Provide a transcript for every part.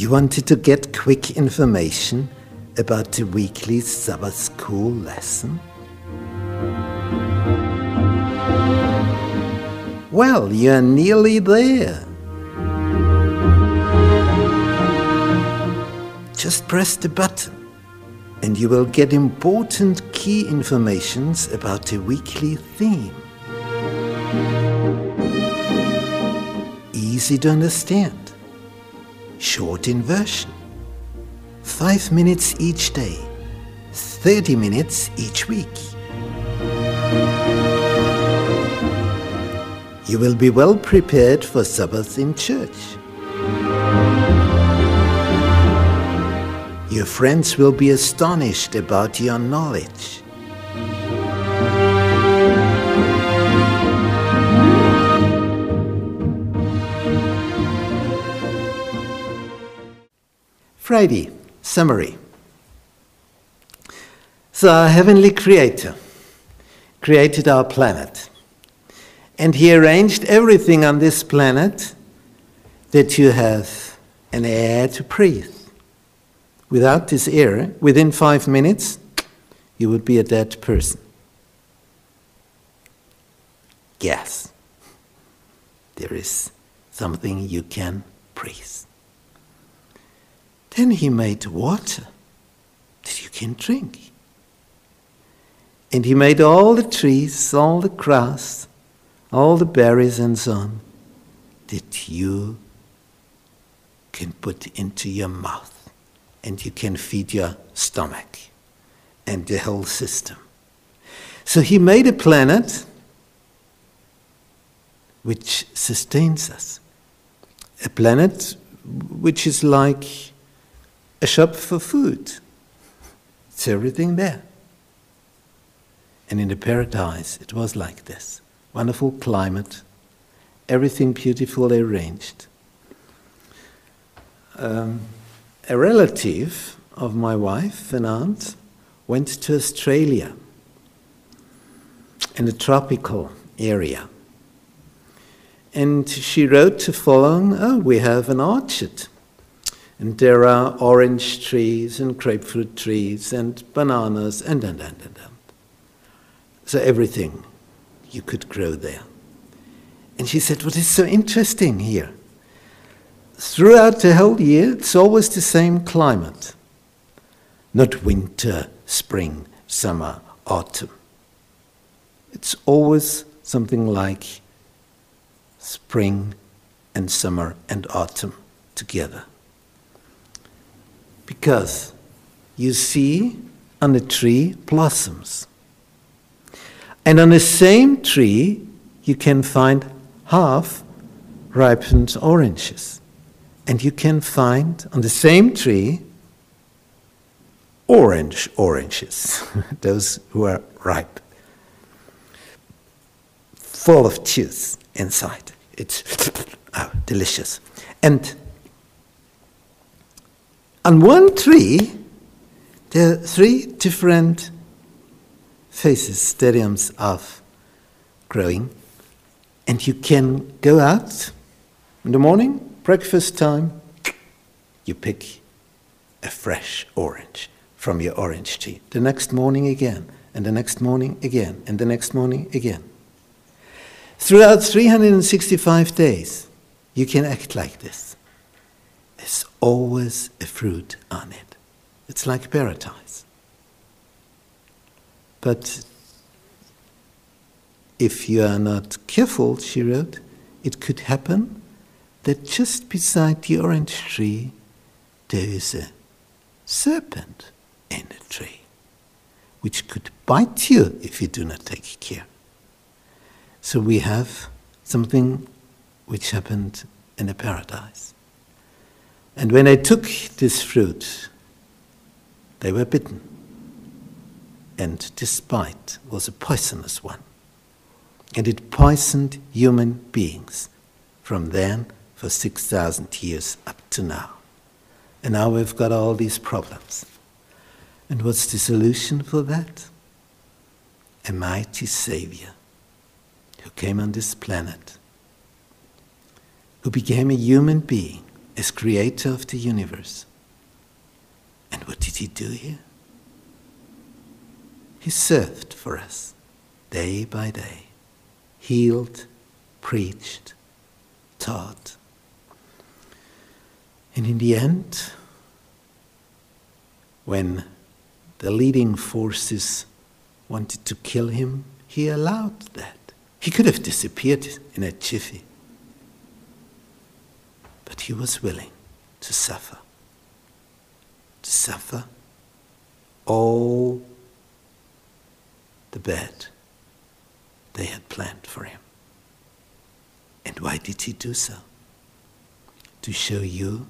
You wanted to get quick information about the weekly Sabbath school lesson? Well, you're nearly there. Just press the button and you will get important key informations about the weekly theme. Easy to understand short in version. Five minutes each day, 30 minutes each week. You will be well prepared for Sabbath in church. Your friends will be astonished about your knowledge. Friday, summary. So, our heavenly creator created our planet. And he arranged everything on this planet that you have an air to breathe. Without this air, within five minutes, you would be a dead person. Yes, There is something you can breathe. Then he made water that you can drink. And he made all the trees, all the grass, all the berries and so on that you can put into your mouth and you can feed your stomach and the whole system. So he made a planet which sustains us. A planet which is like a shop for food. It's everything there. And in the paradise, it was like this wonderful climate, everything beautifully arranged. Um, a relative of my wife, an aunt, went to Australia in a tropical area. And she wrote to Follow, oh, we have an orchard. And there are orange trees and grapefruit trees and bananas and and and and. and. So everything you could grow there. And she said, What is so interesting here? Throughout the whole year, it's always the same climate. Not winter, spring, summer, autumn. It's always something like spring and summer and autumn together. Because you see on the tree blossoms. And on the same tree, you can find half ripened oranges. And you can find on the same tree orange oranges, those who are ripe, full of juice inside. It's oh, delicious. And on one tree, there are three different phases, stadiums of growing. And you can go out in the morning, breakfast time, you pick a fresh orange from your orange tree. The next morning again, and the next morning again, and the next morning again. Throughout 365 days, you can act like this. There's always a fruit on it. It's like paradise. But if you are not careful, she wrote, it could happen that just beside the orange tree there is a serpent in the tree, which could bite you if you do not take care. So we have something which happened in a paradise. And when they took this fruit, they were bitten. And despite was a poisonous one. And it poisoned human beings from then for 6,000 years up to now. And now we've got all these problems. And what's the solution for that? A mighty Savior who came on this planet, who became a human being as creator of the universe. And what did he do here? He served for us day by day, healed, preached, taught. And in the end, when the leading forces wanted to kill him, he allowed that. He could have disappeared in a jiffy. But he was willing to suffer. To suffer all the bad they had planned for him. And why did he do so? To show you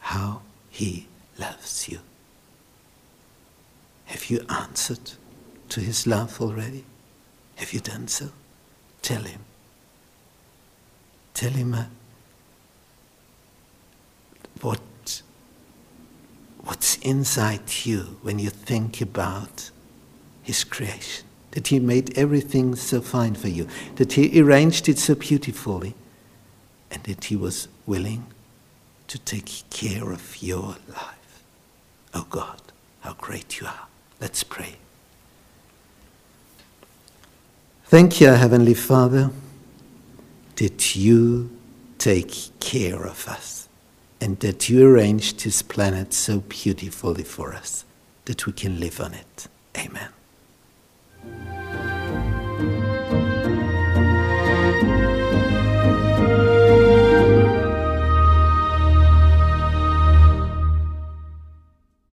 how he loves you. Have you answered to his love already? Have you done so? Tell him. Tell him uh, what, what's inside you when you think about his creation. That he made everything so fine for you. That he arranged it so beautifully. And that he was willing to take care of your life. Oh God, how great you are. Let's pray. Thank you, Heavenly Father, that you take care of us and that you arranged this planet so beautifully for us that we can live on it. Amen.